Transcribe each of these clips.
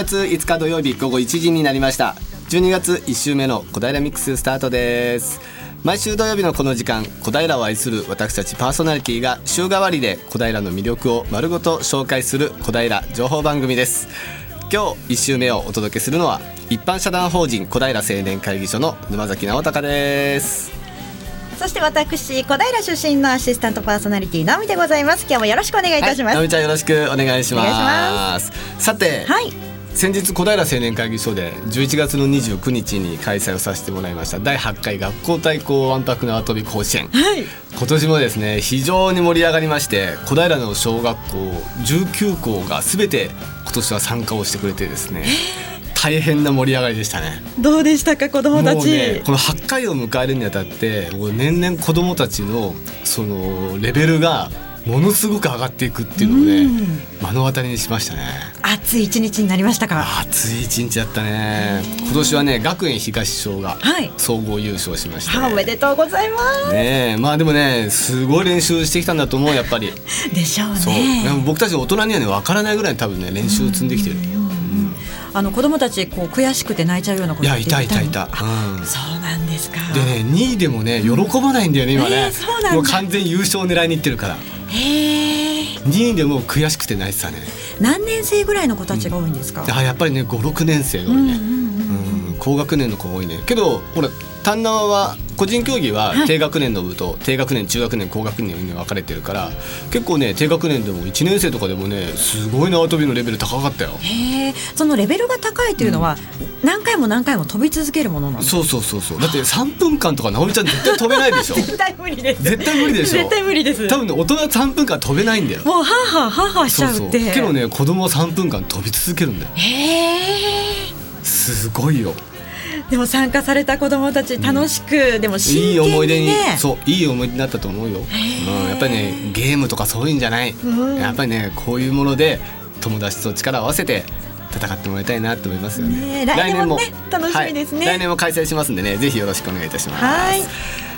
月5日土曜日午後1時になりました。12月1週目の小平ミックススタートです。毎週土曜日のこの時間小平を愛する私たちパーソナリティが週替わりで小平の魅力を丸ごと紹介する小平情報番組です。今日1週目をお届けするのは一般社団法人小平青年会議所の沼崎直隆です。そして私小平出身のアシスタントパーソナリティのみでございます。今日もよろしくお願いいたします、はい、ちゃんよろしくお願いします。さて、はい、先日小平青年会議所で11月の29日に開催をさせてもらいました。第8回学校対抗わんぱく縄跳び甲子園、はい、今年もですね非常に盛り上がりまして小平の小学校19校が全て今年は参加をしてくれてですね、大変な盛り上がりでしたね。どうでしたか子供たち、ね、この8回を迎えるにあたって年々子供たちのそのレベルがものすごく上がっていくっていうのをね、目の当たりにしましたね。暑い一日になりましたか。暑い一日だったね。今年はね学園東小が総合優勝しました、ね。はい、おめでとうございます。ねまあでもねすごい練習してきたんだと思うやっぱり。でしょうね。僕たち大人にはねわからないぐらい多分ね練習を積んできてる、あの子供たちこう悔しくて泣いちゃうようなこといやいたいたいた、うん、そうなんですか。でね2位でもね喜ばないんだよね、今ね、えー、もう完全優勝狙いにいってるから2位でも悔しくて泣いてたね。何年生ぐらいの子たちが多いんですか、うん、やっぱりね56年生が多いね、うん、うん、高学年の子が多いね。けどほら丹南は個人競技は低学年の部と低学年中学年高学年に分かれてるから結構ね低学年でも1年生とかでもねすごい縄跳びのレベル高かったよ。へえ。そのレベルが高いというのは、何回も何回も飛び続けるものなんそうそうそうそう。だって3分間とか直美ちゃん絶対飛べないでしょ。絶対無理です。絶対無理でしょ。絶対無理です。多分ね大人3分間飛べないんだよ。もうはーはーはーはーしちゃうって。けどね子供は3分間飛び続けるんだよ。へえ。すごいよでも参加された子どもたち楽しく、うん、でもいい思い出にそういい思い出になったと思うよ、うん、やっぱりねゲームとかそういうんじゃない、うん、やっぱりねこういうもので友達と力を合わせて戦ってもらいたいなと思いますよね。ね来年も、ね、楽しみですね、はい、来年も開催しますんでねぜひよろしくお願いいたします。はい。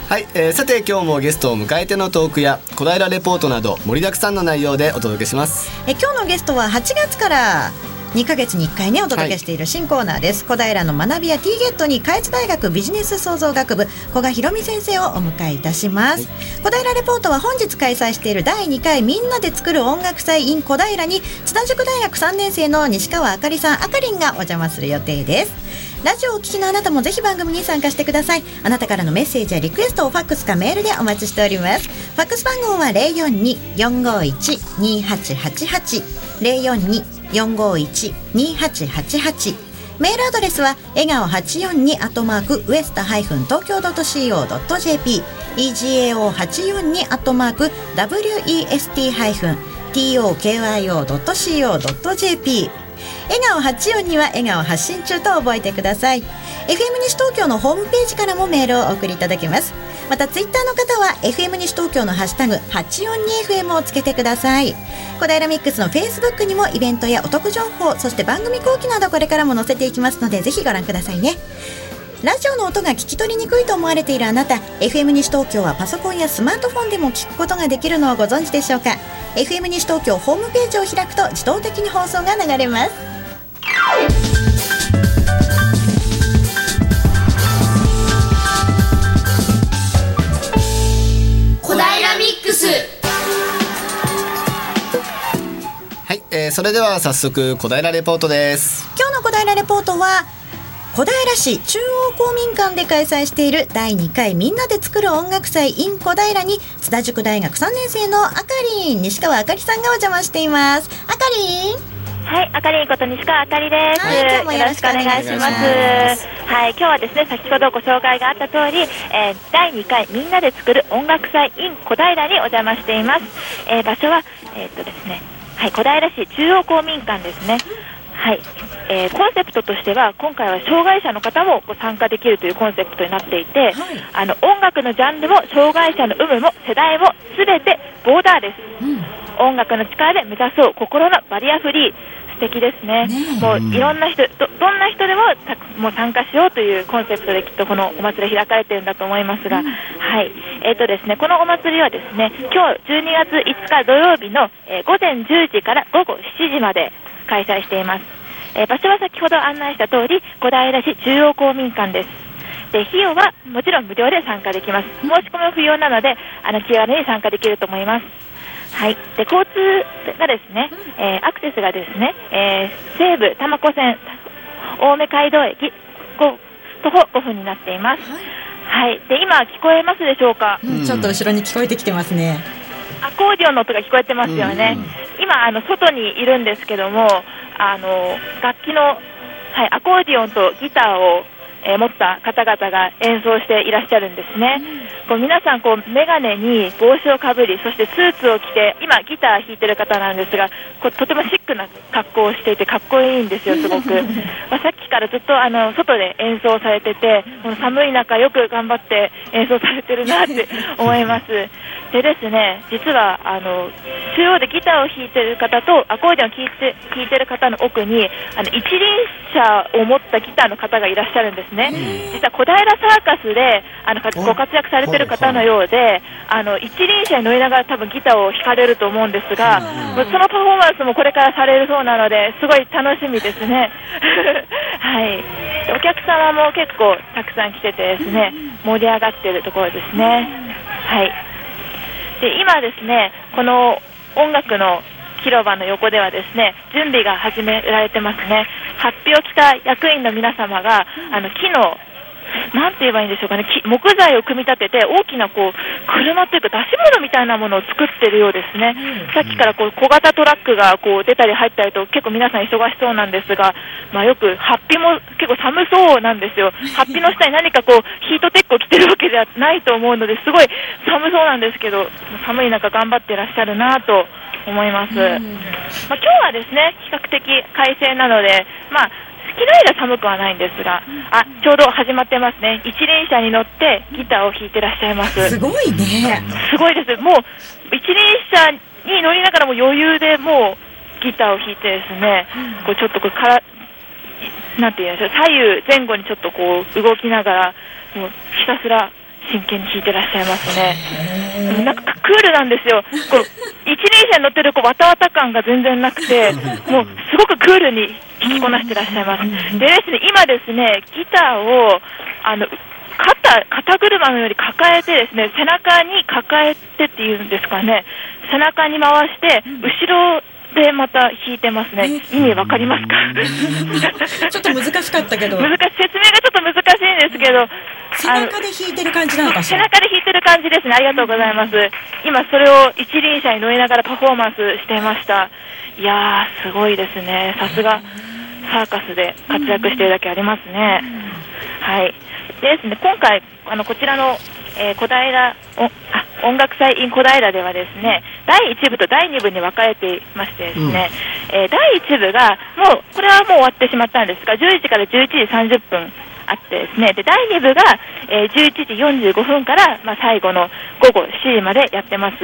はい、えー、さて今日もゲストを迎えてのトークや小平レポートなど盛りだくさんの内容でお届けします。え今日のゲストは8月から2か月に1回ねお届けしている新コーナーです、はい、小平の学びや T ゲットに下越大学ビジネス創造学部古賀博美先生をお迎えいたします、はい、小平レポートは本日開催している第2回みんなで作る音楽祭 in 小平に津田塾大学3年生の西川あかりさんあかりんがお邪魔する予定です。ラジオをお聞きのあなたもぜひ番組に参加してください。あなたからのメッセージやリクエストをファックスかメールでお待ちしております。ファックス番号は042-451-2888 042 451-2888メールアドレスは笑顔842アットマークウエスタハイフン東京 .co.jp egao842 アットマーク west ハイフン tokyo.co.jp 笑顔842は笑顔発信中と覚えてください。FM 西東京のホームページからもメールをお送りいただけます。またツイッターの方は FM 西東京のハッシュタグ 842FM をつけてください。小平ミックスのフェイスブックにもイベントやお得情報そして番組後期などこれからも載せていきますのでぜひご覧くださいね。ラジオの音が聞き取りにくいと思われているあなた FM 西東京はパソコンやスマートフォンでも聞くことができるのをご存知でしょうか？FM 西東京ホームページを開くと自動的に放送が流れます。えー、それでは早速小平レポートです。今日の小平レポートは小平市中央公民館で開催している第2回みんなで作る音楽祭 in 小平に津田塾大学3年生のあかりん西川あかりさんがお邪魔しています。あかりんはい、あかりんこと西川あかりです。はい、今日もよろしくお願いします。はい、今日はですね、先ほどご紹介があった通り、えー、第2回みんなで作る音楽祭 in 小平にお邪魔しています。えー、場所は、えー、っとですね、はい、小平市中央公民館ですね。はい、えー、コンセプトとしては今回は障害者の方も参加できるというコンセプトになっていて、はい、あの音楽のジャンルも障害者の有無も世代も全てボーダーです、うん、音楽の力で目指そう心のバリアフリー。素敵ですね、ねもういろんな人ど、どんな人でももう参加しようというコンセプトできっとこのお祭り開かれているんだと思いますが、うん、はい。えーとですね、このお祭りはですね今日12月5日土曜日の、えー、午前10時から午後7時まで開催しています。えー場所は先ほど案内した通り小平市中央公民館です。で費用はもちろん無料で参加できます。申し込みは不要なのであの気軽に参加できると思います。はい、で交通がですね、えーアクセスがですね、えー西武多摩湖線青梅街道駅ご徒歩5分になっています。はい、で今聞こえますでしょうか？うん。ちょっと後ろに聞こえてきてますね。アコーディオンの音が聞こえてますよね。今あの外にいるんですけども、あの楽器のはいアコーディオンとギターを、えー持った方々が演奏していらっしゃるんですね。こう皆さんこうメガネに帽子をかぶり、そしてスーツを着て今ギター弾いてる方なんですが、こうとてもシックな格好をしていてかっこいいんですよ すごく。まあさっきからずっとあの外で演奏されてて、この寒い中よく頑張って演奏されてるなって思います。でですね、実はあの中央でギターを弾いてる方とアコーディオンを弾いて弾いてる方の奥にあの一輪車を持ったギターの方がいらっしゃるんですね。実は小平サーカスであのかご活躍されてる方のようで、あの一輪車に乗りながら多分ギターを弾かれると思うんですが、そのパフォーマンスもこれからされるそうなのですごい楽しみですね。はい。でお客様も結構たくさん来ててですね、盛り上がってるところですね。はい。で今ですねこの音楽の広場の横ではですね準備が始められてますね発表を来た役員の皆様があの木のなんて言えばいいんでしょうかね、木木材を組み立てて大きなこう車というか出し物みたいなものを作ってるようですね。さっきからこう小型トラックがこう出たり入ったりと結構皆さん忙しそうなんですが、まあよくハッピも結構寒そうなんですよ。ハッピの下に何かこうヒートテックを着てるわけではないと思うのですごい寒そうなんですけど、寒い中頑張ってらっしゃるなと思います。まあ今日はですね、比較的快晴なので、まあ好きな間寒くはないんですが、あ、ちょうど始まってますね。一輪車に乗ってギターを弾いてらっしゃいます。すごいね。すごいです。もう、一輪車に乗りながらも余裕でもうギターを弾いてですね、こうちょっとこうから、なんていうんでしょう、左右前後にちょっとこう動きながら、もうひたすら真剣に弾いてらっしゃいますね。なんかクールなんですよ。こう一輪車に乗ってるこうわたわた感が全然なくて、もうすごくクールに弾きこなしてらっしゃいます。でですね、今ですね、ギターを、あの、肩、肩車のように抱えてですね、背中に抱えてっていうんですかね、背中に回して、後ろでまた弾いてますね。意味わかりますか？ちょっと難しかったけど、難しい、説明がちょっと難しいんですけど、背中で弾いてる感じなのかし背ら。中で弾いてる感じですね。ありがとうございます。今それを一輪車に乗りながらパフォーマンスしていました。いやー、すごいですね。さすがサーカスで活躍しているだけありますね。はい。でですね、今回、あの、こちらの、えー小平おあ音楽祭 in 小平ではですね、第1部と第2部に分かれていましてですね、えー第1部が、もう、これはもう終わってしまったんですが、10時から11時30分あってですね、で、第2部が、えー11時45分から、まあ、最後の午後7時までやってます。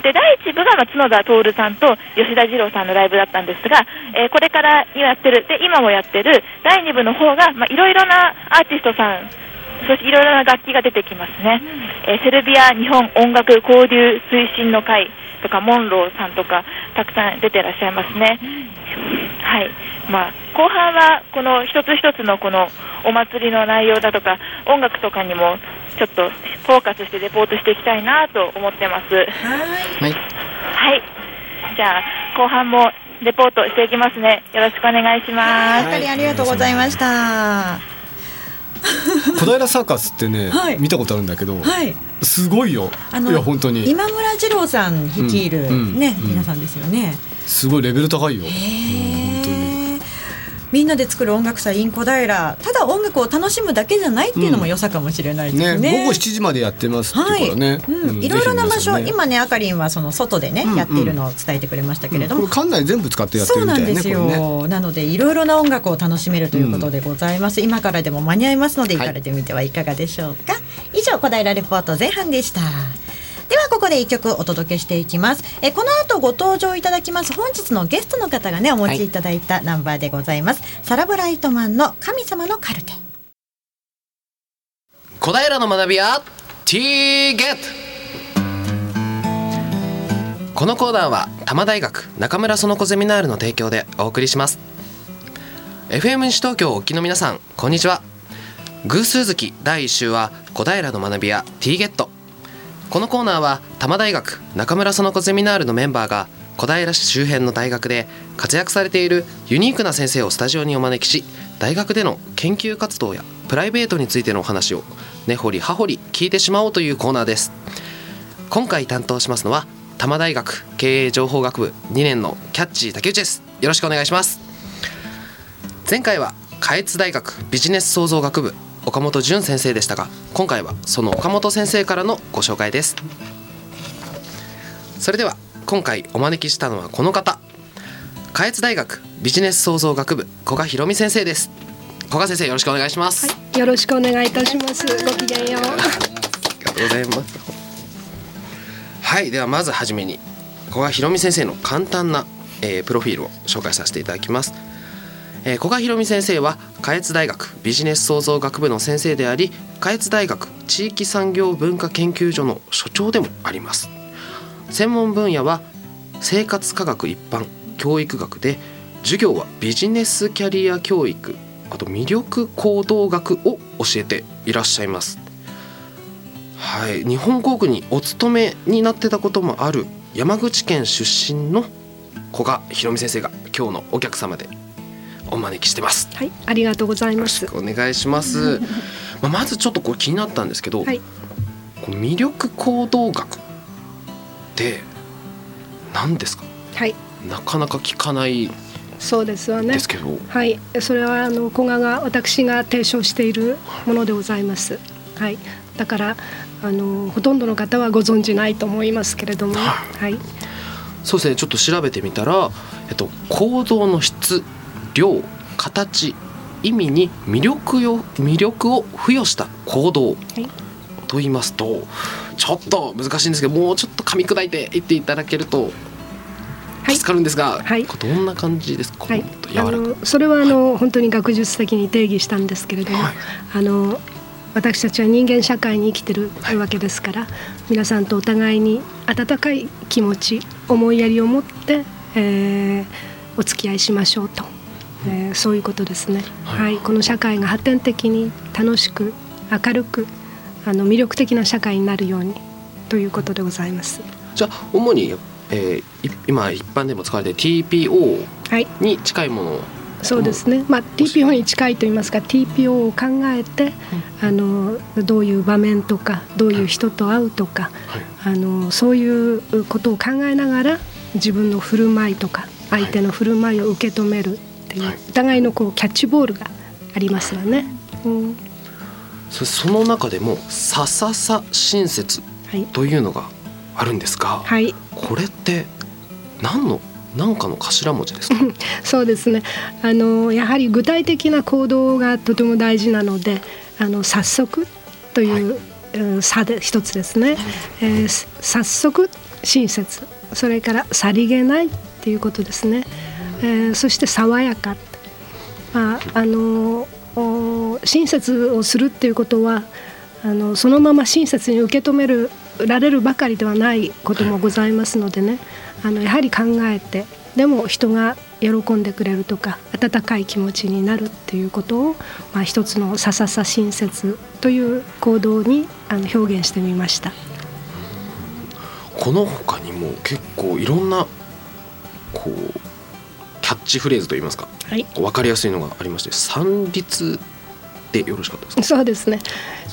で、第1部が、まあ、角田徹さんと吉田二郎さんのライブだったんですが、えーこれからやってる、で、今もやってる第2部の方が、まあ、いろいろなアーティストさん、そしていろいろな楽器が出てきますね。えーセルビア日本音楽交流推進の会とか、モンローさんとか、たくさん出てらっしゃいますね。はい。まあ、後半は、この一つ一つのこのお祭りの内容だとか、音楽とかにも、ちょっとフォーカスしてレポートしていきたいなと思ってます。はい。はいはい。じゃあ、後半もレポートしていきますね。よろしくお願いします。お二人ありがとうございました。小平サーカスってね、はい。見たことあるんだけど、はい。すごいよ。あのいや本当に。今村次郎さん率いるうんうんね、うん。皆さんですよね。すごいレベル高いよ、へ本当に。ーみんなで作る音楽祭 in 小平ただ音楽を楽しむだけじゃないっていうのも良さかもしれないですね。ね午後7時までやってますはい、ね、うんうん。いろいろな場所、ね。今ねあかりんはその外でね、うんうん。やっているのを伝えてくれましたけれども、これ館内全部使ってやってそうるみたないんですよ、ねこれね。なのでいろいろな音楽を楽しめるということでございます、今からでも間に合いますのではい。行かれてみてはいかがでしょうか、以上小平レポート前半でしたではここで一曲お届けしていきます。えこの後ご登場いただきます。本日のゲストの方がねお持ちいただいたナンバーでございます、サラブライトマンの神様のカルテ。小平の学びは T ゲットこのコーナーは多摩大学中村園子ゼミナールの提供でお送りします。FM 西東京おきの皆さんこんにちは。偶数月第1週は小平の学び屋 T ゲットこのコーナーは多摩大学中村園子ゼミナールのメンバーが小平市周辺の大学で活躍されているユニークな先生をスタジオにお招きし大学での研究活動やプライベートについてのお話を根掘り葉掘り聞いてしまおうというコーナーです。今回担当しますのは多摩大学経営情報学部2年のキャッチー竹内です。よろしくお願いします。前回は下越大学ビジネス創造学部岡本淳先生でしたが今回はその岡本先生からのご紹介です。それでは今回お招きしたのはこの方。下越大学ビジネス創造学部古賀博美先生です。古賀先生よろしくお願いします、はい、よろしくお願いいたします。ごきげんよう。ありがとうございます。はいではまずはじめに古賀博美先生の簡単な、えープロフィールを紹介させていただきます、えー古賀博美先生は下越大学ビジネス創造学部の先生であり下越大学地域産業文化研究所の所長でもあります。専門分野は生活科学一般教育学で授業はビジネスキャリア教育あと魅力行動学を教えていらっしゃいます。はい日本航空にお勤めになってたこともある山口県出身の古賀博美先生が今日のお客様でお招きしてます。はい、ありがとうございよろます。しくお願いします。まあまずちょっとこれ気になったんですけど、はい、こう魅力行動学って何ですか？はい、なかなか聞かないそうですよね。です。けど、はい、それはあの古賀が私が提唱しているものでございます。はい、だからあのほとんどの方はご存知ないと思いますけれども、はい、そうですね。ちょっと調べてみたら、えっと、行動の質量形意味に魅力よ魅力を付与した行動はい、と言いますとちょっと難しいんですけどもうちょっと噛み砕いて言っていただけるとはい。助かるんですが、はい。どんな感じですか、はい。あのそれはあの、本当に学術的に定義したんですけれども、はい。あの私たちは人間社会に生きてるはいわけですから、皆さんとお互いに温かい気持ち思いやりを持って、えーお付き合いしましょうと、えーそういうことですね、ははい。いこの社会が発展的に楽しく明るくあの魅力的な社会になるようにということでございます。じゃあ主に、えーい今一般でも使われている TPO はい。に近いものを。そうですね、まあ、TPO に近いと言いますか TPO を考えて、あのどういう場面とかどういう人と会うとか、はい。あのそういうことを考えながら自分の振る舞いとか相手の振る舞いを受け止めるっていう、はい。お互いのこうキャッチボールがありますよね。うん。そその中でもさささ親切はい、というのがあるんですが、はい。これって何の何かの頭文字ですか？そうですね。あのやはり具体的な行動がとても大事なのであの早速という、うん差で一つですね、えーす早速親切それからさりげないっていうことですね、えーそして爽やか、まああの親切をするっていうことはあのそのまま親切に受け止めるられるばかりではないこともございますのでねあのやはり考えてでも人が喜んでくれるとか温かい気持ちになるっていうことを、まあ、一つのさささ親切という行動にあの表現してみました。この他にも結構いろんなこうキャッチフレーズといいますかはい、分かりやすいのがありまして三律でよろしかったですか？そうですね。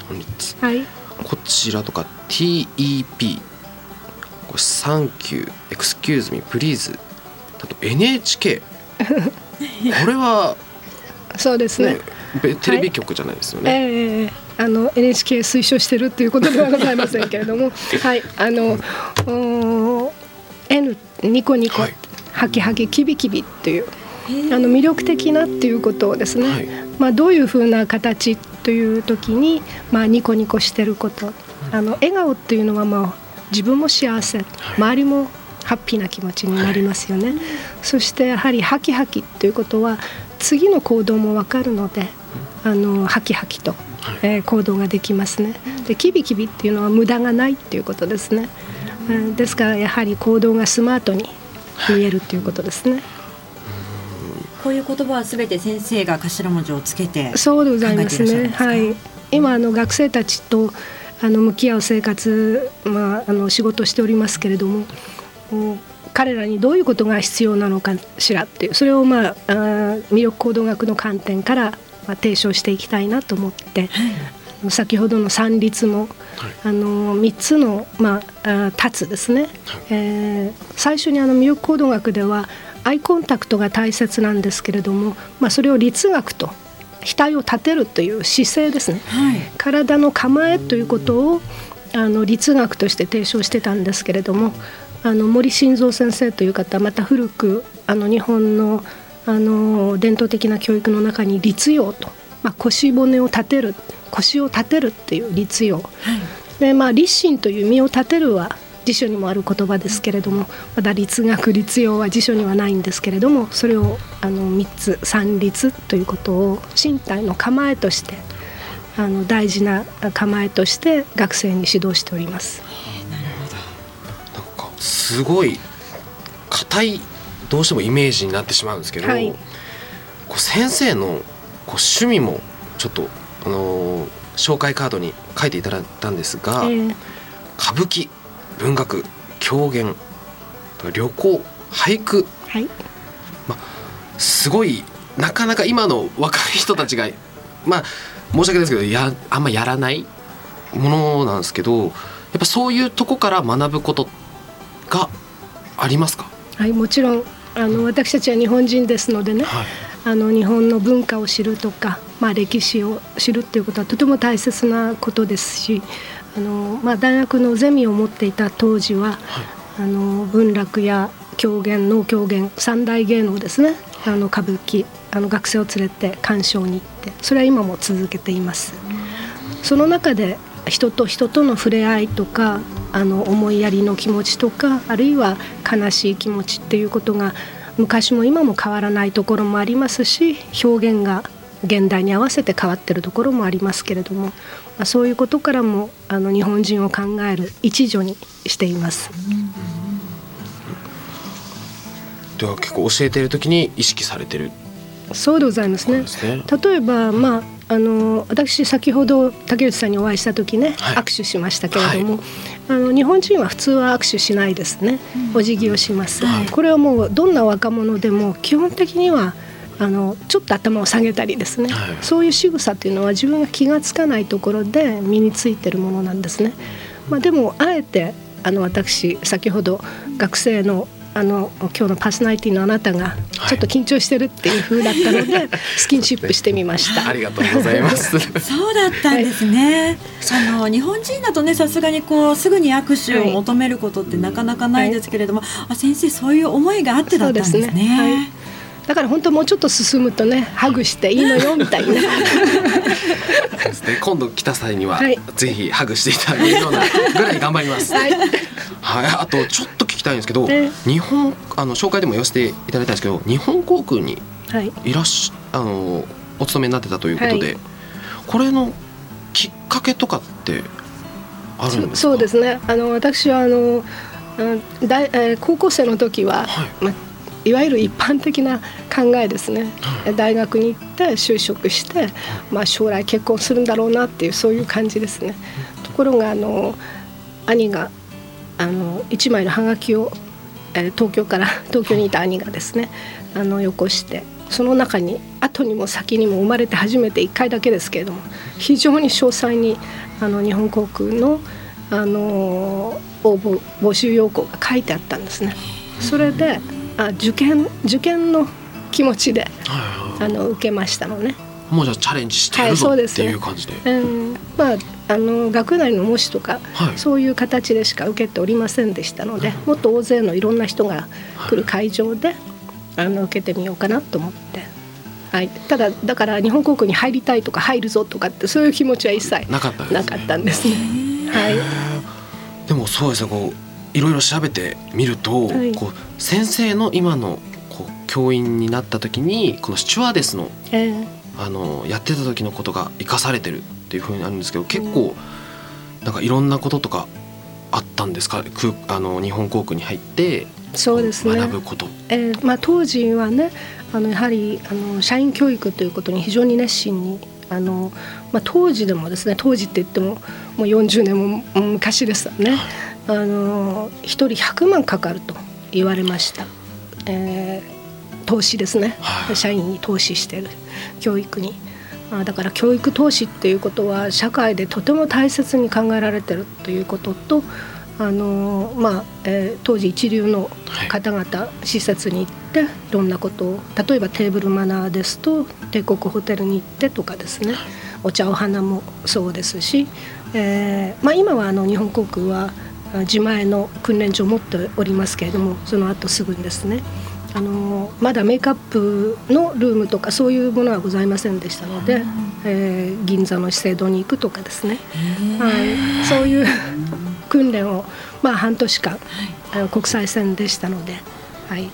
三律。はい、こちらとか TEP これ thank you excuse me please あと NHK これはそうですね。ね。べテレビ局じゃないですよね、ええあの NHK 推奨してるっていうことではございませんけれども、はい、あのおー N ニコニコ、はいハキハキキビキビっていうあの魅力的なっていうことをですね、はい。まあどういう風な形という時にまあニコニコしてること、あの笑顔っていうのはまあ自分も幸せ、周りもハッピーな気持ちになりますよね。そしてやはりハキハキっていうことは次の行動もわかるので、あのハキハキと、えー行動ができますね。でキビキビっていうのは無駄がないっていうことですね。うん。ですからやはり行動がスマートに見えるっていうことですね。こういう言葉はすべて先生が頭文字をつけてそうでございますね。はい。今あの学生たちとあの向き合う生活、まああの仕事をしておりますけれども、うん彼らにどういうことが必要なのかしらっていうそれをまああー魅力行動学の観点からまあ提唱していきたいなと思って、先ほどの三律も、あの三つのまああ立つですね。えー最初にあの魅力行動学ではアイコンタクトが大切なんですけれども、まあそれを律学と額を立てるという姿勢ですね。はい体の構えということをあの律学として提唱してたんですけれどもあの森晋三先生という方また古くあの日本のあの伝統的な教育の中に律養と、まあ、腰骨を立てる腰を立てるっていう律養で、まあ、立身という身を立てるは辞書にもある言葉ですけれどもまだ律学律養は辞書にはないんですけれどもそれをあの3つ三律ということを身体の構えとしてあの大事な構えとして学生に指導しております。なんかすごい硬いどうしてもイメージになってしまうんですけど、はい。こう先生のこう趣味もちょっとあのー紹介カードに書いていただいたんですが、えー歌舞伎文学狂言旅行俳句。はい、すごいなかなか今の若い人たちがまあ申し訳ないですけどやあんまやらないものなんですけどやっぱそういうとこから学ぶことがありますか、はい、もちろんあの私たちは日本人ですのでね、はいあの日本の文化を知るとか、まあ、歴史を知るっていうことはとても大切なことですしあの、まあ、大学のゼミを持っていた当時は、あの文楽や狂言能狂言三大芸能ですね。あの歌舞伎あの学生を連れて鑑賞に行ってそれは今も続けています。その中で人と人との触れ合いとかあの思いやりの気持ちとかあるいは悲しい気持ちっていうことが昔も今も変わらないところもありますし表現が現代に合わせて変わってるところもありますけれども、まあ、そういうことからもあの日本人を考える一助にしています。では結構教えている時に意識されてるそうでございますね。ね。例えば、まあ、あの私先ほど竹内さんにお会いした時ね、はい。握手しましたけれども、あの日本人は普通は握手しないですね、お辞儀をします、はい。これはもうどんな若者でも基本的にはあのちょっと頭を下げたりですね、はい。そういう仕草というのは自分が気がつかないところで身についてるものなんですね。まあ、でもあえてあの私先ほど学生のあの今日のパーソナリティのあなたがちょっと緊張してるっていう風だったので、スキンシップしてみました。ありがとうございます。そうだったんですね。あの日本人だとねさすがにこうすぐに握手を求めることってなかなかないですけれども、あ先生そういう思いがあってだったんですね。だから本当もうちょっと進むとねハグしていいのよみたいな。今度来た際には、はい。ぜひハグしていただけるようなぐらい頑張ります。はい。はい、あとちょっと聞きたいんですけど、え日本あの紹介でも言わせていただいたんですけど、日本航空にはい。いらっしあのお勤めになってたということで、はい。これのきっかけとかってあるんですか？そうですね。あの私はあのうん大、えー高校生の時は、はい。まあ、いわゆる一般的な考えですね、大学に行って就職して、まあ、将来結婚するんだろうなっていうそういう感じですね。ところがあの兄があの一枚のハガキを、えー東京から 東京にいた兄がですねあのよこしてその中に後にも先にも生まれて初めて1回だけですけれども非常に詳細にあの日本航空のあの応募募集要項が書いてあったんですね。それであ受験受験の気持ちではいはいあの受けましたのね。もうじゃあチャレンジしてやはいるぞっていう感じで。うん、まああの学内の模試とか、はい。そういう形でしか受けておりませんでしたので、もっと大勢のいろんな人が来る会場で、あの受けてみようかなと思って。はい、ただだから日本航空に入りたいとか入るぞとかってそういう気持ちは一切なかったですね。なかったんですね。はい、でもそうですねこういろいろ調べてみると、はい。こう先生の今のこう教員になった時にこのスチュワーデスのえーあのやってた時のことが生かされてるっていうふうになるんですけど結構なんかいろんなこととかあったんですか？空あの日本航空に入ってそうですね。学ぶこと。えーまあ、当時はねあのやはりあの社員教育ということに非常に熱心にあの、まあ、当時でもですね当時って言ってももう40年も昔ですよね、あの1人100万かかると言われました、えー、投資ですね、はい、社員に投資してる。教育に。あだから教育投資っていうことは社会でとても大切に考えられてるということとあのまあえー、当時一流の方々、はい、施設に行っていろんなことを例えばテーブルマナーですと帝国ホテルに行ってとかですね。お茶お花もそうですし、えーまあ、今はあの日本航空は自前の訓練所を持っておりますけれどもその後すぐにですね。あのまだメイクアップのルームとかそういうものはございませんでしたので、えー、銀座の資生堂に行くとかですね、はい、そういう訓練を、まあ、半年間、はい、国際線でしたので、はい、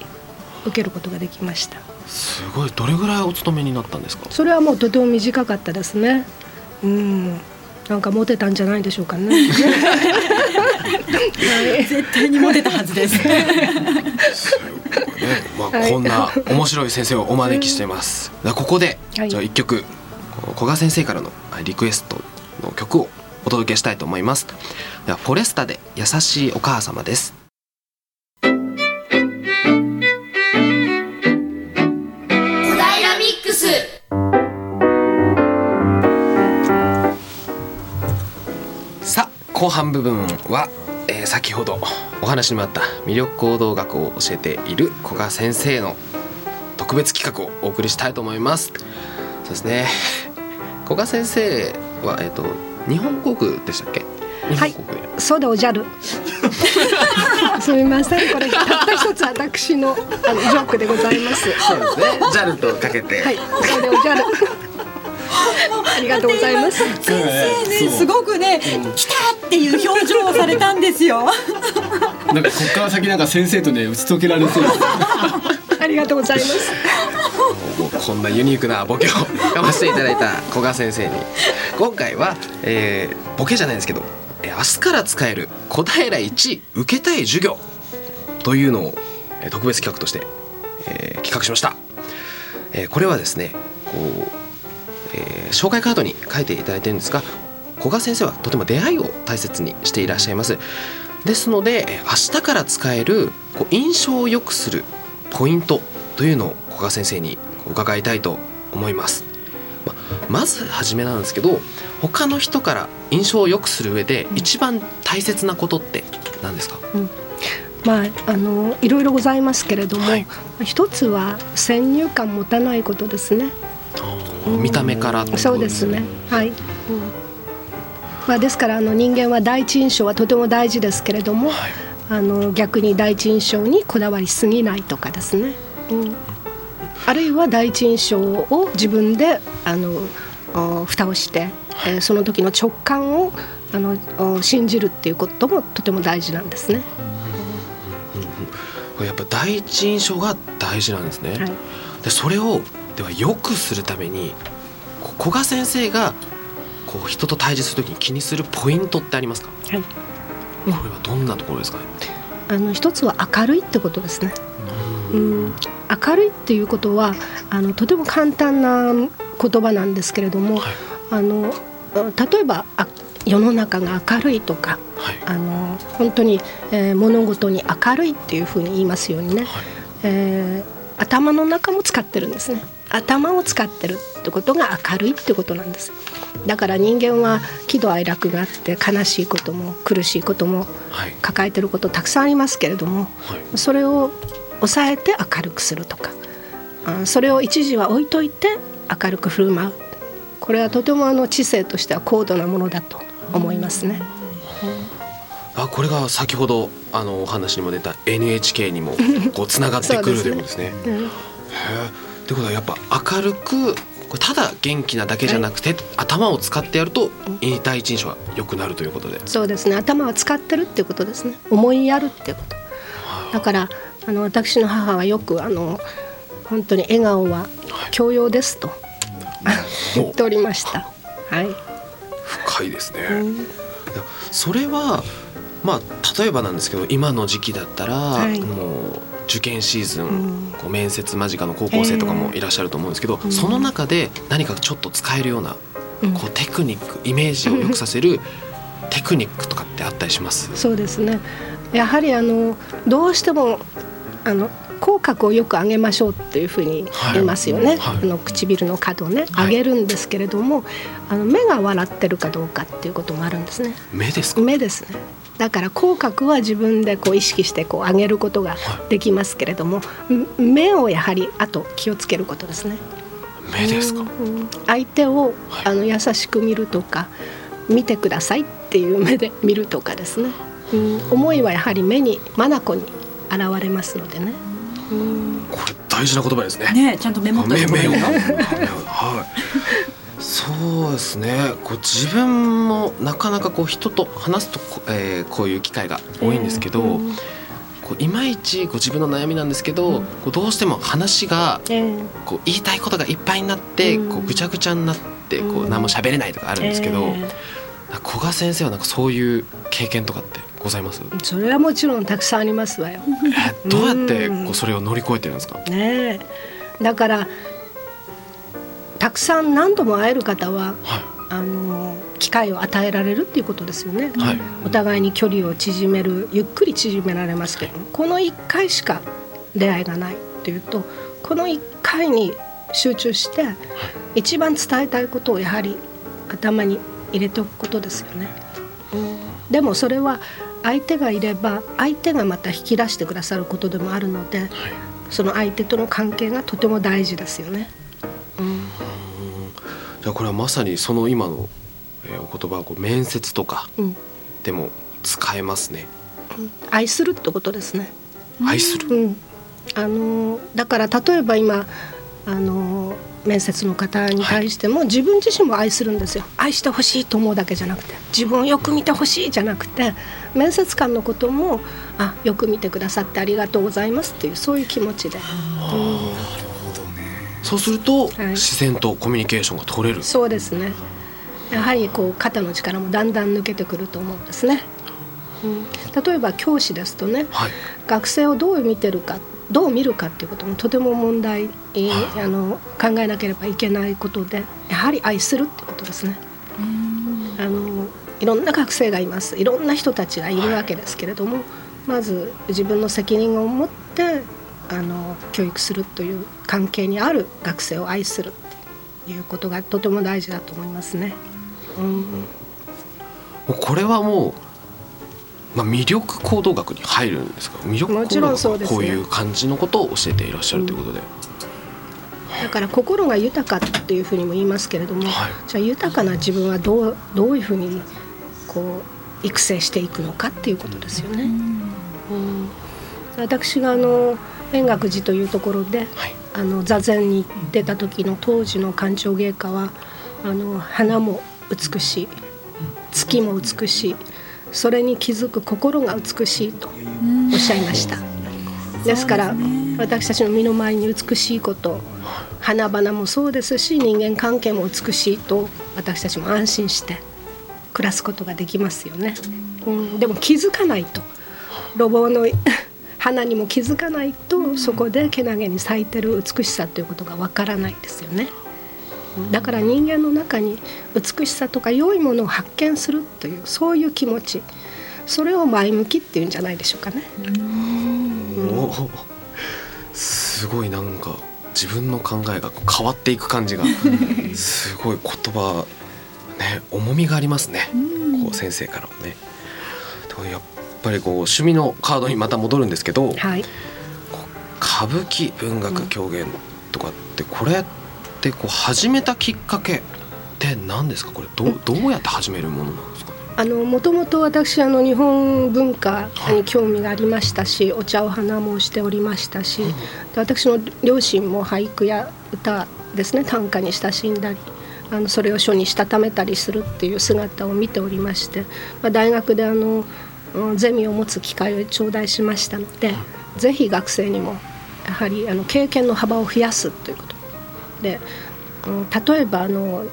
受けることができました。すごい。どれぐらいお勤めになったんですか？それはもうとても短かったですね。うんなんかモテたんじゃないでしょうかね。絶対にモテたはずです。まあ、こんな面白い先生をお招きしています。ここで、じゃあ一曲古賀先生からのリクエストの曲をお届けしたいと思いますではフォレスタで優しいお母様です後半部分は、えー、先ほどお話にもあった魅力行動学を教えている古賀先生の特別企画をお送りしたいと思いますそうですね 古賀先生は、えーと日本航空でしたっけ？はい、そうでおじゃる。すみません、これたった一つ私のあのジョークでございます。そうですね。ジャルとかけて。はい、そうでおじゃる。ありがとうございます。先生ね、すごくね、来たっていう表情をされたんですよ。なんかここから先なんか先生とね打ち解けられそう。ありがとうございます。こんなユニークなボケをかましていただいた古賀先生に今回は、えー、ボケじゃないですけど明日から使える小平一受けたい授業というのを特別企画として、えー、企画しました、えー、これはですねこう、えー、紹介カードに書いていただいてるんですが古賀先生はとても出会いを大切にしていらっしゃいますですので明日から使えるこう印象を良くするポイントというのを古賀先生に伺いたいと思います。ままず初めなんですけど他の人から印象を良くする上で一番大切なことって何ですか、うんまあ、あのいろいろございますけれども、はい、一つは先入観持たないことですね。見た目からそうですね。はい。うんまあ、ですからあの人間は第一印象はとても大事ですけれども、はい、あの逆に第一印象にこだわりすぎないとかですね。うんあるいは第一印象を自分であの蓋をして、えー、その時の直感をあの信じるっていうこともとても大事なんですね。やっぱ第一印象が大事なんですね。はい、でそれをでは良くするために古賀先生がこう人と対峙するときに気にするポイントってありますか？はい。これはどんなところですかね？あの一つは明るいってことですね。うん、明るいっていうことはあのとても簡単な言葉なんですけれども、はい、あの例えばあ世の中が明るいとか、はい、あの本当に、えー、物事に明るいっていうふうに言いますようにね、はい、えー、頭の中も使ってるんですね頭を使ってるってことが明るいってことなんです。だから人間は喜怒哀楽があって悲しいことも苦しいことも抱えてることたくさんありますけれども、それを抑えて明るくするとかそれを一時は置いといて明るく振る舞う。これはとてもあの知性としては高度なものだと思いますね。うん、あこれが先ほどあのお話にも出た NHK にもこうつながってくるということですね。うん、いうことはやっぱ明るくただ元気なだけじゃなくて、はい、頭を使ってやると第一印象は良くなるということで。そうですね。頭は使ってるっていうことですね。思いやるっていうことだからあの私の母はよくあの本当に笑顔は教養ですと、言っておりました。はい。深いですね。うん、それはまあ例えばなんですけど今の時期だったら、はい、もう受験シーズン、こう面接間近の高校生とかもいらっしゃると思うんですけど、その中で何かちょっと使えるようなこうテクニックイメージを良くさせるテクニックとかってあったりします？そうですね。やはりあのどうしてもあの口角をよく上げましょうっていうふうに言いますよね、はい。はい、あの唇の角をね上げるんですけれども、はい、あの目が笑ってるかどうかっていうこともあるんですね。目です目ですねだから口角は自分でこう意識してこう上げることができますけれども、目をやはりあと気をつけることですね。目ですか、相手をあの優しく見るとか見てくださいっていう目で見るとかですね、うん、思いはやはり目に眼に現れますのでね。これ大事な言葉ですね。ねちゃんとメモったメメはい。そうですね。こう自分もなかなかこう人と話すとこ,、えー、こういう機会が多いんですけど、こういまいちこう自分の悩みなんですけど、こうどうしても話がこう言いたいことがいっぱいになって、こうぐちゃぐちゃになってこう何も喋れないとかあるんですけど、古賀先生はなんかそういう経験とかってございます？それはもちろんたくさんありますわよ。えどうやってこうそれを乗り越えてるんですか？ねだからたくさん何度も会える方は、はい、あの機会を与えられるっていうことですよね、はい、お互いに距離を縮めるゆっくり縮められますけど、はい、この1回しか出会いがないっていうとこの1回に集中して、一番伝えたいことをやはり頭に入れておくことですよね。でもそれは相手がいれば相手がまた引き出してくださることでもあるので、はい、その相手との関係がとても大事ですよね。うん、じゃあこれはまさにその今の、えー、お言葉はこう面接とかでも使えますね。うん、愛するってことですね。愛する？うん、あのだから例えば今あの面接の方に対しても、自分自身も愛するんですよ愛してほしいと思うだけじゃなくて自分をよく見てほしいじゃなくて面接官のこともあよく見てくださってありがとうございますっていうそういう気持ちで。そうすると、はい、自然とコミュニケーションが取れる。そうですね。やはりこう肩の力もだんだん抜けてくると思うんですね、うん、例えば教師ですとね、はい、学生をどう見てるかどう見るかっていうこともとても問題、あの考えなければいけないことでやはり愛するってことですね。あのいろんな学生がいます。いろんな人たちがいるわけですけれども、はい、まず自分の責任を持ってあの教育するという関係にある学生を愛するっていうことがとても大事だと思いますね。うん、これはもうまあ、魅力行動学に入るんですか？魅力行動学はこういう感じのことを教えていらっしゃるということで。だから心が豊かっていうふうにも言いますけれども、はい、じゃあ豊かな自分はどうどういうふうにこう育成していくのかっていうことですよね。うん、私があの円覚寺というところで、はい、あの座禅に出た時の当時の官庁芸家はあの花も美しい月も美しいそれに気づく心が美しいとおっしゃいました。ですから私たちの身の回りに美しいこと花々もそうですし人間関係も美しいと私たちも安心して暮らすことができますよね、うん、でも気づかないと。路傍の花にも気づかないとそこでけなげに咲いてる美しさということがわからないですよね。だから人間の中に美しさとか良いものを発見するというそういう気持ち。それを前向きっていうんじゃないでしょうかね。うすごいなんか自分の考えが変わっていく感じがすごい言葉ね重みがありますね。こう先生からもね。やっぱりこう趣味のカードにまた戻るんですけど、はい、歌舞伎文学狂言とかってこれってこう始めたきっかけって何ですか？これどうどうやって始めるものなんですか、ね、あのもともと私あの日本文化に興味がありましたし、はい、お茶を花もしておりましたし、うん、私の両親も俳句や歌ですね短歌に親しんだりあのそれを書にしたためたりするっていう姿を見ておりまして、まあ、大学であのゼミを持つ機会を頂戴しましたので、うん、ぜひ学生にもやはりあの経験の幅を増やすということ。で、うん、例えばあの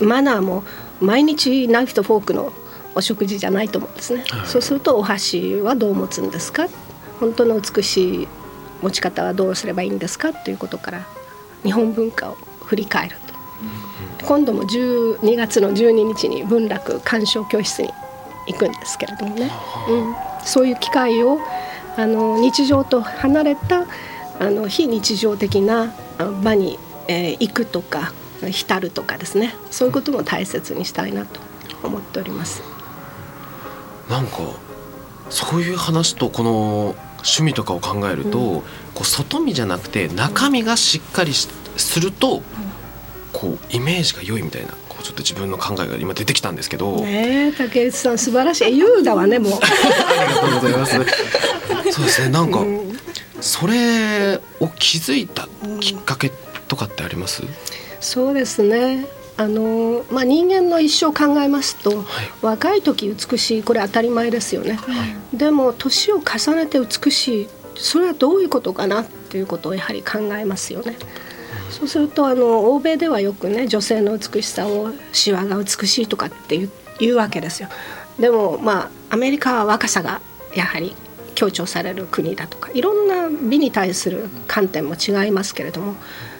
マナーも毎日ナイフとフォークのお食事じゃないと思うんですね、はい、そうするとお箸はどう持つんですか？本当の美しい持ち方はどうすればいいんですか？ということから日本文化を振り返ると、今度も12月の12日に文楽鑑賞教室に行くんですけれどもね、うん、そういう機会をあの日常と離れたあの非日常的な場に、えー、行くとか浸るとかですね。そういうことも大切にしたいなと思っております。なんかそういう話とこの趣味とかを考えると、うん、こう外見じゃなくて中身がしっかりすると、こうイメージが良いみたいな。こうちょっと自分の考えが今出てきたんですけど。ね竹内さん素晴らしい優だわねもう。ありがとうございます。そうですねなんか、うん、それを気づいたきっかけとかってあります？そうですね。あのまあ、人間の一生を考えますと、はい、若い時美しいこれ当たり前ですよね、はい、でも年を重ねて美しいそれはどういうことかなっていうことをやはり考えますよね。そうするとあの欧米ではよくね女性の美しさをシワが美しいとかって言う言うわけですよ。でもまあアメリカは若さがやはり強調される国だとかいろんな美に対する観点も違いますけれども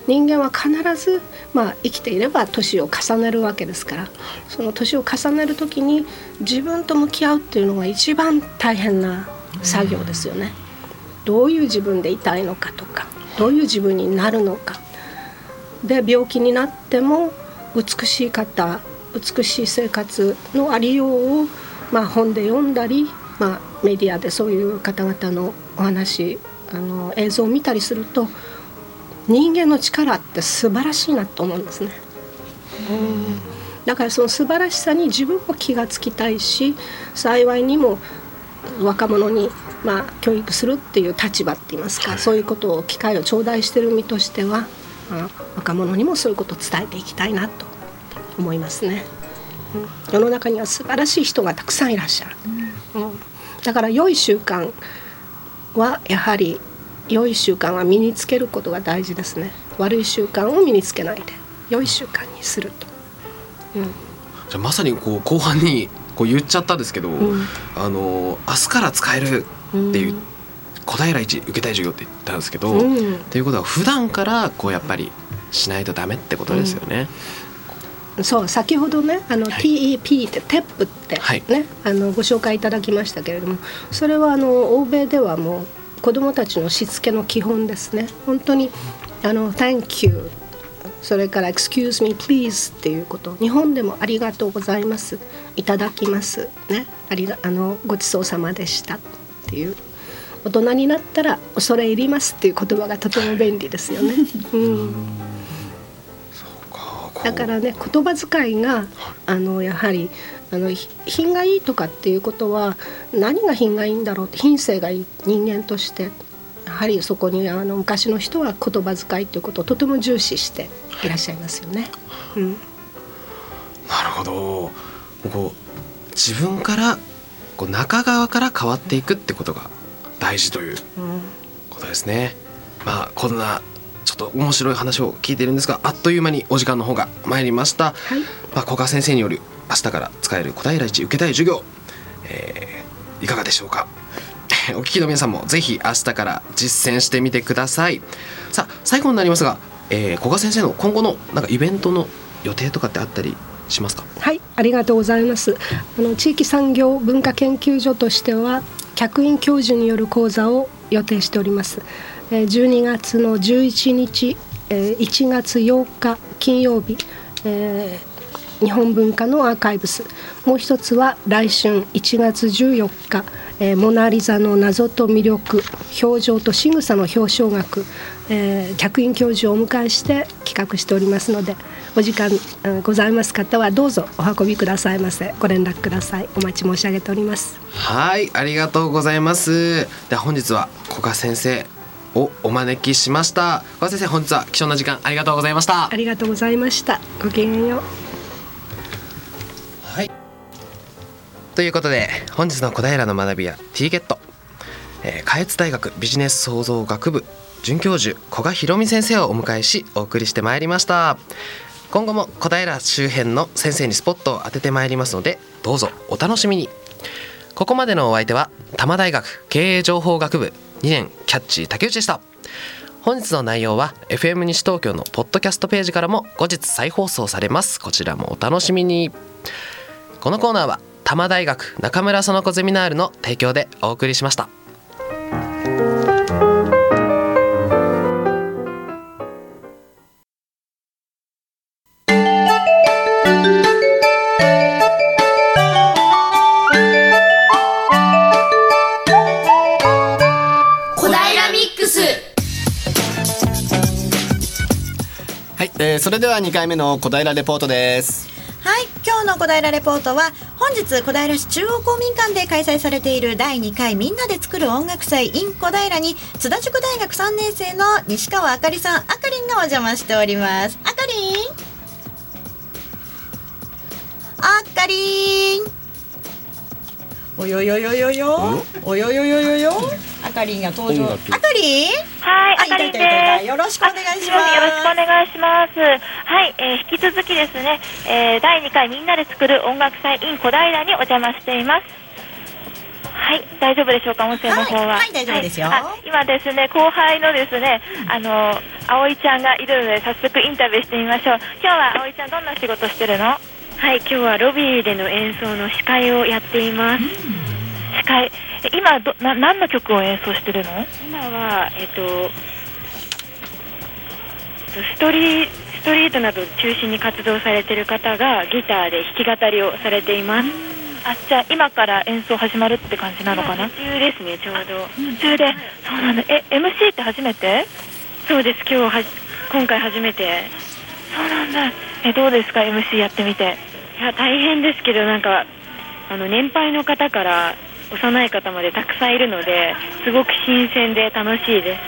人間は必ず、まあ、生きていれば年を重ねるわけですからその年を重ねる時に自分と向き合うっていうのが一番大変な作業ですよね。どういう自分でいたいのかとかどういう自分になるのかで病気になっても美しい方美しい生活のありようを、まあ、本で読んだり、まあ、メディアでそういう方々のお話あの映像を見たりすると人間の力って素晴らしいなと思うんですね。うんだからその素晴らしさに自分も気がつきたいし幸いにも若者にまあ教育するっていう立場って言いますか、はい、そういうことを機会を頂戴してる身としては、まあ、若者にもそういうことを伝えていきたいなと思いますね。うん、世の中には素晴らしい人がたくさんいらっしゃる。うん、だから良い習慣はやはり良い習慣は身につけることが大事ですね。悪い習慣を身につけないで良い習慣にすると、うん、じゃあまさにこう後半にこう言っちゃったんですけど、うん、あの明日から使えるっていう、小平一受けたい授業って言ったんですけど、うん、っていうことは普段からこうやっぱりしないとダメってことですよね。そう先ほどねあの、はい、TEP ってテップってね、はい、あのご紹介いただきましたけれどもそれはあの欧米ではもう子どもたちのしつけの基本ですね。本当にあの Thank you それから Excuse me please っていうこと日本でもありがとうございますいただきますねありがあのごちそうさまでしたっていう大人になったら恐れ入りますっていう言葉がとても便利ですよね。うん。だからね言葉遣いがあのやはりあの品がいいとかっていうことは何が品がいいんだろうって品性がいい人間としてやはりそこにあの昔の人は言葉遣いということをとても重視していらっしゃいますよね。うん、なるほど。こう自分からこう中側から変わっていくってことが大事ということですね。うん、まあこんなちょっと面白い話を聞いてるんですがあっという間にお時間の方が参りました。はい、まあ古賀先生による明日から使える小平一受けたい授業、えー、いかがでしょうか？お聞きの皆さんもぜひ明日から実践してみてください。さあ最後になりますが、えー、古賀先生の今後のなんかイベントの予定とかってあったりしますか？はいありがとうございます。あの地域産業文化研究所としては客員教授による講座を予定しております。12月の11日1月8日金曜日、え日本文化のアーカイブス。もう一つは来春1月14日、え、モナ・リザの謎と魅力表情と仕草の表彰学、えー、客員教授をお迎えして企画しておりますのでお時間ございます方はどうぞお運びくださいませ。ご連絡ください。お待ち申し上げております。はいありがとうございます。で本日は古賀先生をお招きしました。古賀先生本日は貴重な時間ありがとうございました。ありがとうございました。ごきげんよう。ということで本日の小平の学びや T ゲット、えー、下越大学ビジネス創造学部准教授古賀博美先生をお迎えしお送りしてまいりました。今後も小平周辺の先生にスポットを当ててまいりますのでどうぞお楽しみに。ここまでのお相手は多摩大学経営情報学部2年キャッチ竹内でした。本日の内容は FM 西東京のポッドキャストページからも後日再放送されます。こちらもお楽しみに。このコーナーは多摩大学中村園子ゼミナールの提供でお送りしました。それでは2回目の小平レポートです。はい今日の小平レポートは本日小平市中央公民館で開催されている第2回みんなで作る音楽祭 in 小平に津田塾大学3年生の西川あかりさんあかりんがお邪魔しております。あかりん。あかりん。およよよよよおよよよよよあかりんが登場あかりんはい、ああかりんです。よろしくお願いしますよろしくお願いします。はい、えー引き続きですね、えー第2回みんなで作る音楽祭 in 小平にお邪魔しています。はい、大丈夫でしょうか、音声の方は。はいはい大丈夫ですよあ今ですね、後輩のですね、あの、葵ちゃんがいるので、早速インタビューしてみましょう。今日は葵ちゃん、どんな仕事してるの？はい、今日はロビーでの演奏の司会をやっています。司会。え今どな、何の曲を演奏してるの？今は、えっと、ストリーストリートなどを中心に活動されている方がギターで弾き語りをされています。あ、じゃあ今から演奏始まるって感じなのかな？途中ですね、ちょうど。途中で、そうなんだ。え、MC って初めて？そうです、今日は今回初めて。そうなんだ。え、どうですか、MC やってみて？いや、大変ですけど、なんか、あの、年配の方から幼い方までたくさんいるので、すごく新鮮で楽しいです。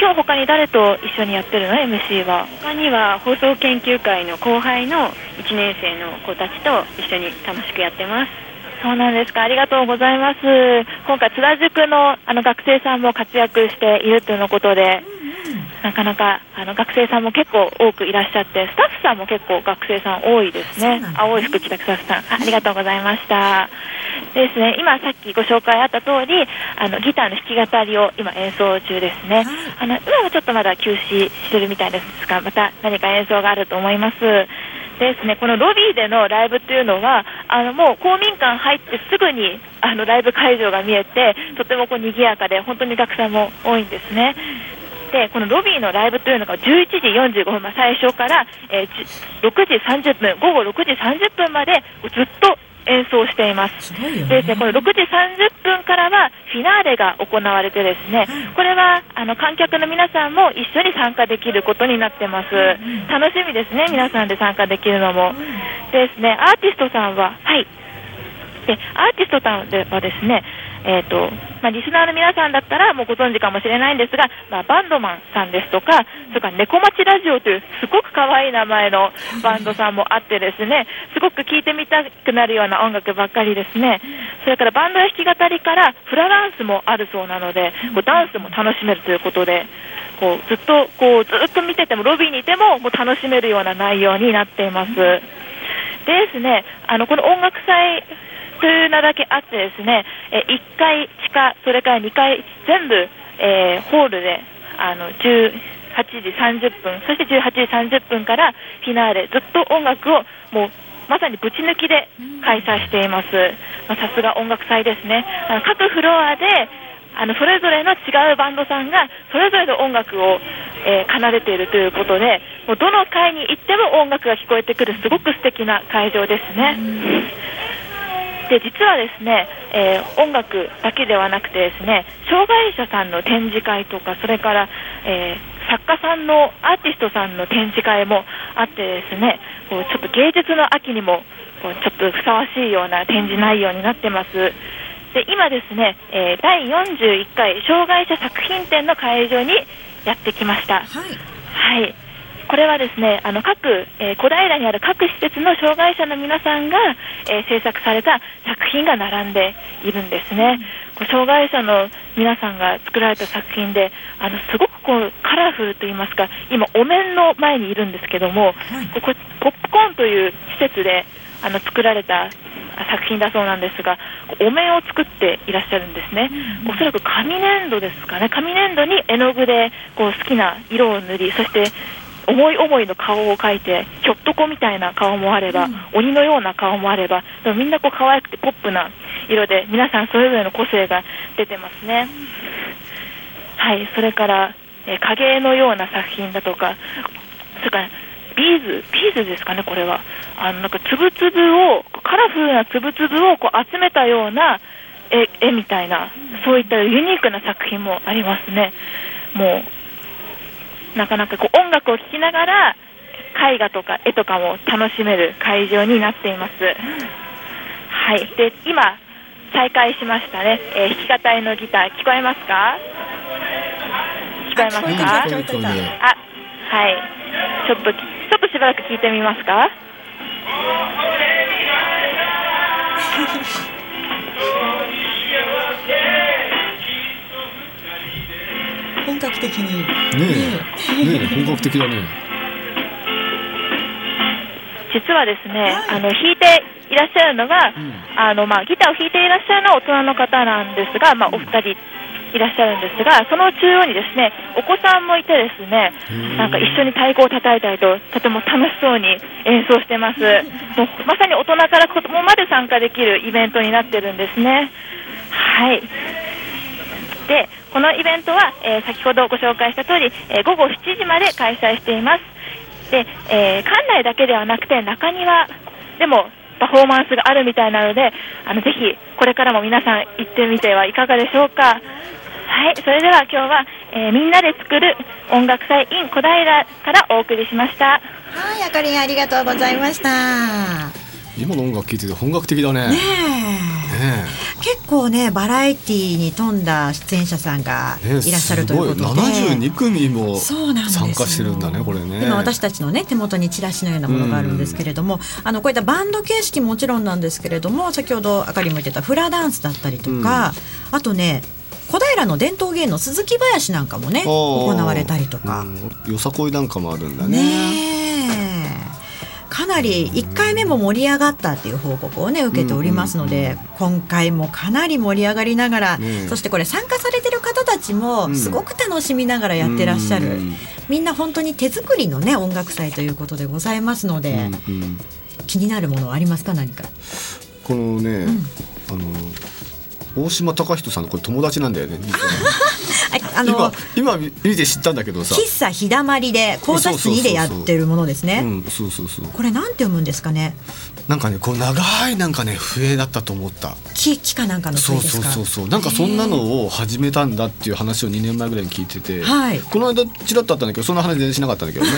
今日他に誰と一緒にやってるの ?MC は。他には放送研究会の後輩の1年生の子たちと一緒に楽しくやってます。そうなんですか。ありがとうございます。今回、津田塾のあの学生さんも活躍しているというのことで、なかなかあの学生さんも結構多くいらっしゃって、スタッフさんも結構学生さん多いですねね青い服着たスタッフさん。あありがとうございました。ですね、今さっきご紹介あった通り、あのギターの弾き語りを今演奏中ですね。あの今はちょっとまだ休止してるみたいですが、また何か演奏があると思います。ですね、このロビーでのライブっていうのは、あのもう公民館入ってすぐにあのライブ会場が見えて、とてもこう賑やかで、本当にお客さんも多いんですね。で、このロビーのライブというのが11時45分、まあ、最初から、えーじ6時30分、午後6時30分までずっと演奏しています。すごいよでですね、この6時30分からはフィナーレが行われてですね、これはあの観客の皆さんも一緒に参加できることになってます。楽しみですね、皆さんで参加できるのも。でですね、アーティストさんは、はい。で、アーティストさんはですね、えっ、と、まあ、リスナーの皆さんだったらもうご存知かもしれないんですが、まあ、バンドマンさんですとか、それから猫町ラジオというすごく可愛い名前のバンドさんもあってですね、すごく聴いてみたくなるような音楽ばっかりですね。それからバンドや弾き語りからフラダンスもあるそうなので、こうダンスも楽しめるということで、こうずっとこうずっと見ててもロビーにいてももう楽しめるような内容になっています。ですね、あのこの音楽祭という名だけあってですね、え1階地下、それから2階全部、えーホールであの18時30分、そして18時30分からフィナーレ、ずっと音楽をもうまさにぶち抜きで開催しています。まさすが音楽祭ですね。あの各フロアであのそれぞれの違うバンドさんがそれぞれの音楽を、えー奏でているということでもうどの階に行っても音楽が聞こえてくるすごく素敵な会場ですね。で実はですね、えー音楽だけではなくてですね障害者さんの展示会とかそれから、えー作家さんのアーティストさんの展示会もあってですねこうちょっと芸術の秋にもこうちょっとふさわしいような展示内容になってます。で今ですね、えー第41回障害者作品展の会場にやってきました。はいはい。これはですね、あの各、えー小平にある各施設の障害者の皆さんが、えー制作された作品が並んでいるんですね。こう障害者の皆さんが作られた作品で、あのすごくこうカラフルと言いますか、今お面の前にいるんですけども、ここポップコーンという施設であの作られた作品だそうなんですがお面を作っていらっしゃるんですね、おそらく紙粘土ですかね。紙粘土に絵の具でこう好きな色を塗りそして思い思いの顔を描いてひょっとこみたいな顔もあれば、鬼のような顔もあればでもみんなこう可愛くてポップな色で皆さんそれぞれの個性が出てますねはいそれから、えー影絵のような作品だとかそれからビーズ、ビーズですかね、これは。あの、なんか、つぶつぶを、カラフルなつぶつぶをこう集めたような絵絵みたいな、そういったユニークな作品もありますね。もう、なかなかこう音楽を聴きながら、絵画とか絵とかも楽しめる会場になっています。はい。で、今、再開しましたね。えー弾き語りのギター、聞こえますか？聞こえますか？あ、はい。ちょっと、ちょっとしばらく聞いてみますか？格的に。ねえ。ねえ。本格的だね。実はですね、あの弾いていらっしゃるのが、あのまあギターを弾いていらっしゃるのは大人の方なんですが、まあお二人いらっしゃるんですが、その中央にですね、お子さんもいてですね、なんか一緒に太鼓を叩いたりと、とても楽しそうに演奏してます。もうまさに大人から子供まで参加できるイベントになってるんですね。はい。で、このイベントは、えー先ほどご紹介した通り、えー午後7時まで開催しています。で、えー館内だけではなくて中庭でもパフォーマンスがあるみたいなので、あのぜひこれからも皆さん行ってみてはいかがでしょうか。はい、それでは今日は、えーみんなで作る音楽祭 in 小平からお送りしました。はいあかりんありがとうございました今の音楽聴いてて本格的だね。ね結構ねバラエティーに富んだ出演者さんがいらっしゃるということで、すご72組も参加してるんだねこれね。今私たちのね手元にチラシのようなものがあるんですけれども、あのこういったバンド形式もちろんなんですけれども先ほどあかりも言ってたフラダンスだったりとか、あとね小平の伝統芸能鈴木林なんかもね行われたりとか、うん。よさこいなんかもあるんだね。ねえかなり1回目も盛り上がったっていう報告をね受けておりますので、今回もかなり盛り上がりながら、そしてこれ参加されてる方たちもすごく楽しみながらやってらっしゃる、うんみんな本当に手作りのね音楽祭ということでございますので、気になるものはありますか？何か。このね、あの大島貴人さんのこれ友達なんだよね ああの今今見て知ったんだけどさ。喫茶日だまりで講座室2でやってるものですね、うんそうそうそう。これなんて読むんですかね？なんかねこう長いなんかね笛だったと思った。木木かなんかのそうそう笛ですか？そうそうなんかそんなのを始めたんだっていう話を2年前ぐらいに聞いてて、はい。この間ちらっとあったんだけどそんな話全然しなかったんだけどね。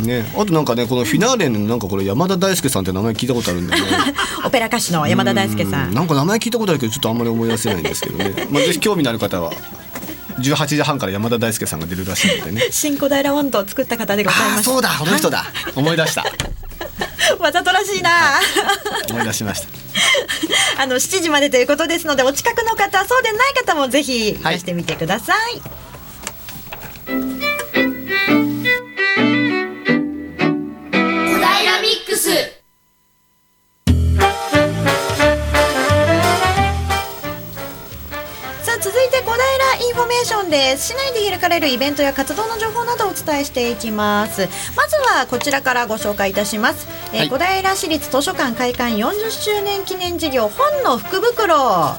ね。あとなんかねこのフィナーレのなんかこれ山田大輔さんって名前聞いたことあるんだよね オペラ歌手の山田大輔さうんなんか名前聞いたことあるけどちょっとあんまり思い出せないんですけどね、まあ、ぜひ興味のある方は18時半から山田大輔さんが出るらしいのでね。新小平ワンドを作った方でございあます。あそうだ。この人だ、思い出した。わざとらしいな。思い出しました。あの7時までということですのでお近くの方そうでない方もぜひいらしてみてください、小インフォメーションです市内で開かれるイベントや活動の情報などをお伝えしていきます。まずはこちらからご紹介いたします、えーはい。小平市立図書館開館40周年記念事業本の福袋。本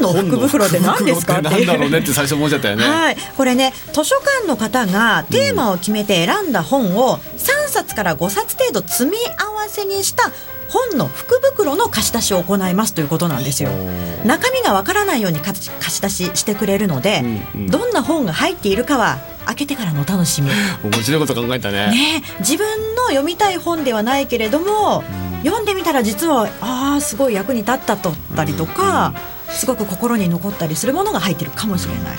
の福袋って何ですか？ってなんだろうねって最初思っちゃったよね、はい、これね図書館の方がテーマを決めて選んだ本を3冊から5冊程度詰め合わせにした本の福袋の貸し出しを行いますということなんですよ。中身がわからないように貸し出ししてくれるので、うんうん。どんな本が入っているかは開けてからのお楽しみ。面白いこと考えたね。ね、自分の読みたい本ではないけれども、読んでみたら実はああすごい役に立ったとったりとか、すごく心に残ったりするものが入ってるかもしれない。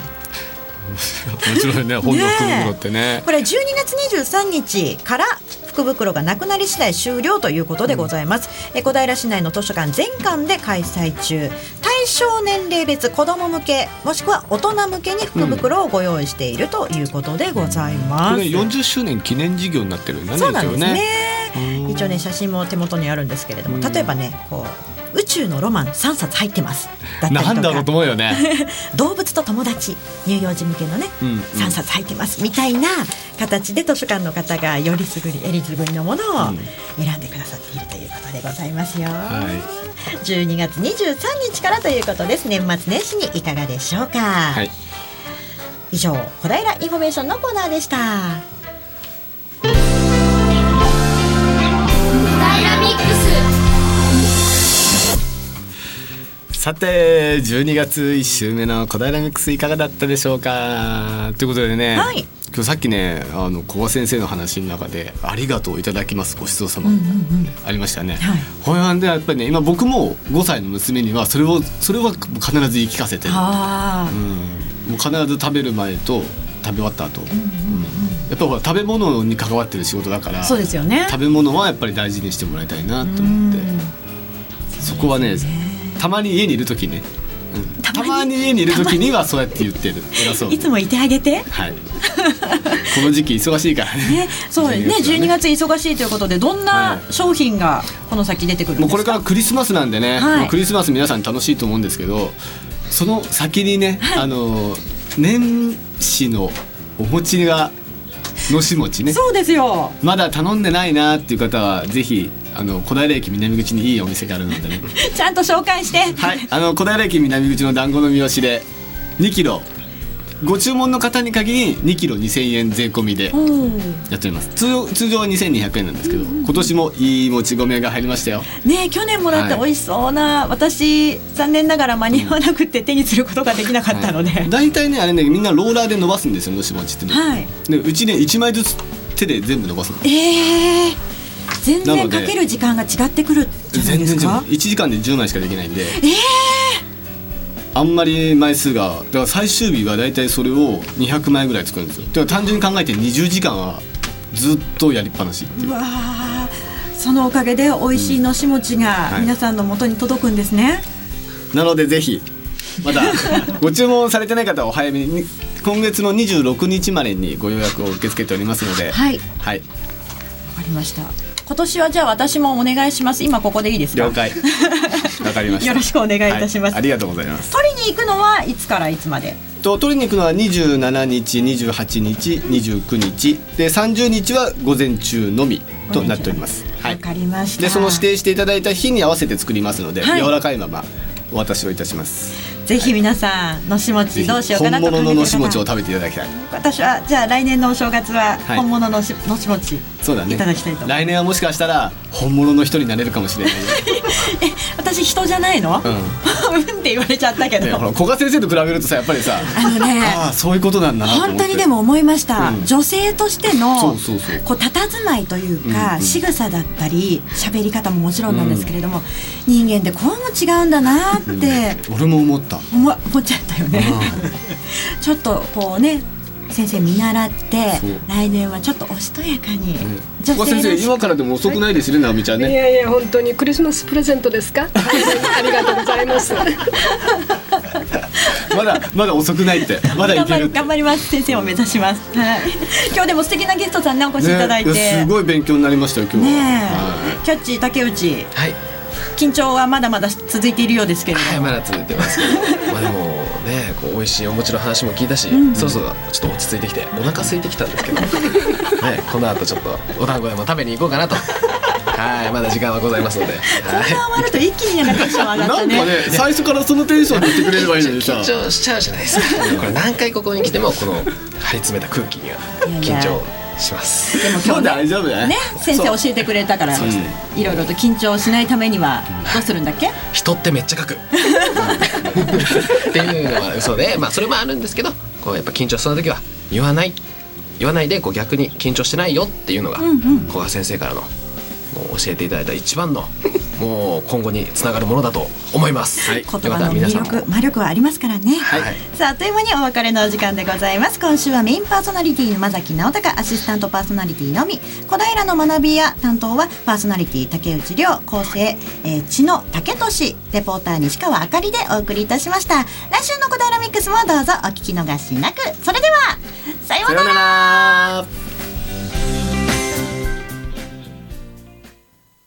面白いね本の福袋ってね。これ12月23日から福袋がなくなり次第終了ということでございます、え小平市内の図書館全館で開催中。対象年齢別子ども向けもしくは大人向けに福袋をご用意しているということでございます、これ40周年記念事業になってるんだねそうなんですね。一応ね。写真も手元にあるんですけれども例えばねこう宇宙のロマン3冊入ってます。だったりとか。なんだろうと思うよね。動物と友達。乳幼児向けのね、うんうん。3冊入ってます。みたいな形で図書館の方がよりすぐりえりすぐりのものを選んでくださっているということでございますよ、は12月23日からということです。年末年始にいかがでしょうか、はい。以上小平インフォメーションのコーナーでしたさて12月1週目の小平ミックスいかがだったでしょうか？ということでね、はい。今日さっきねあの小葉先生の話の中で「ありがとういただきますごちそうさま」ありましたね。はい。ほやんでやっぱりね今僕も5歳の娘にはそれをそれは必ず言い聞かせてる、あうん、もう必ず食べる前と食べ終わった後、うんやっぱほら食べ物に関わってる仕事だからそうですよね。食べ物はやっぱり大事にしてもらいたいなと思って。そこはねたまに家にいる時ね、うん、たまに家にいる時にはそうやって言ってる。偉そういつもいてあげて？はい。この時期忙しいから。ねね、そうね、12 12月忙しいということで、どんな商品がこの先出てくる。もうこれからクリスマスなんでね、はい。クリスマス皆さん楽しいと思うんですけどその先にね、あの年始のお餅がのし餅ねそうですよ。まだ頼んでないなっていう方はぜひあの小平駅南口にいいお店があるのでね ちゃんと紹介して。はいあの小平駅南口の団子の三好で2キロご注文の方に限り2キロ2000円税込みでやっております。通常通常は2200円なんですけど、今年もいいもち米が入りましたよ。ねえ、去年もだってはい。美味しそうな、私残念ながら間に合わなくて手にすることができなかったので。はい。大体ねあれねみんなローラーで伸ばすんですよのし餅ってね、でうちね1枚ずつ手で全部伸ばすの。ええ全なので然かける時間が違ってくるじゃないですか？1時間で10枚しかできないんであんまり枚数がだから最終日は大体それを200枚ぐらい作るんですよだから単純に考えて20時間はずっとやりっぱなしっていううわあ、そのおかげで美味しいのし餅がはい皆さんの元に届くんですね。なのでぜひまだ ご注文されてない方はお早めに今月の26日までにご予約を受け付けておりますのではい。はいわかりました。今年はじゃあ私もお願いします。今ここでいいですか？了解 わかりました。よろしくお願いいたします。はありがとうございます。取りに行くのはいつからいつまで？と取りに行くのは27日28日29日。で30日は午前中のみとなっております。はわい。かりました。でその指定していただいた日に合わせて作りますので、はい。柔らかいままお渡しをいたしますぜひ皆さんのしぜ餅ひどうしようかな本と考えてる物ののし餅を方食べていただきたい。私はじゃあ来年のお正月ははい。本物のし,、のし餅そうだね。いただきたいと来年はもしかしたら本物の人になれるかもしれない。よ私人じゃないの、うん。うん。って言われちゃったけど、ねほら古賀先生と比べるとさやっぱりさあのね ああそういうことなんだ本当にでも思いました、うん。女性としてのそうそうそう。こう佇まいというか、うんうん仕草だったり喋り方ももちろんなんですけれども、人間ってこうも違うんだなって。俺も思った思思っちゃったよね、ちょっとこうね先生見習って来年はちょっとおしとやかに、古賀先生今からでも遅くないですね直美ちゃんね。いやいや本当にクリスマスプレゼントですか？ありがとうございます。まだまだ遅くないって。まだい頑張ける頑張ります。先生を目指します、はい、今日でも素敵なゲストさんねお越しいただいて、ねやすごい勉強になりましたよ今日は、ねはえキャッチ竹内。はい緊張はまだまだ続いているようですけれども、はいまだ続いてます。け どまあでもねこう美味しいお餅の話も聞いたし、そろそろちょっと落ち着いてきてお腹空いてきたんですけど。ねこの後ちょっとお団子でも食べに行こうかなと。はいまだ時間はございますので。はい。終わると一気になんかテンション上がったね。なんかね最初からそのテンションで言ってくれればいいのにさ。緊張しちゃうじゃないですか。これ何回ここに来てもこの張り詰めた空気には緊張します。でも今日ね大丈夫だね先生教えてくれたからいろいろと緊張しないためにはどうするんだっけ？人ってめっちゃ書く。っていうのは嘘でまあそれもあるんですけどこうやっぱ緊張しそうな時は言わない。言わないでこう逆に緊張してないよっていうのが古賀先生からのもう教えていただいた一番の もう今後につながるものだと思います。はい、言葉の魅力魔力はありますからね、はい。さああっという間にお別れのお時間でございます。今週はメインパーソナリティ沼崎直隆アシスタントパーソナリティのみ。小平の学びや担当はパーソナリティ竹内涼構成、えー、千野武俊レポーター西川あかりでお送りいたしました。来週の小平ミックスもどうぞお聞き逃しなく。それではさようなら。さようなら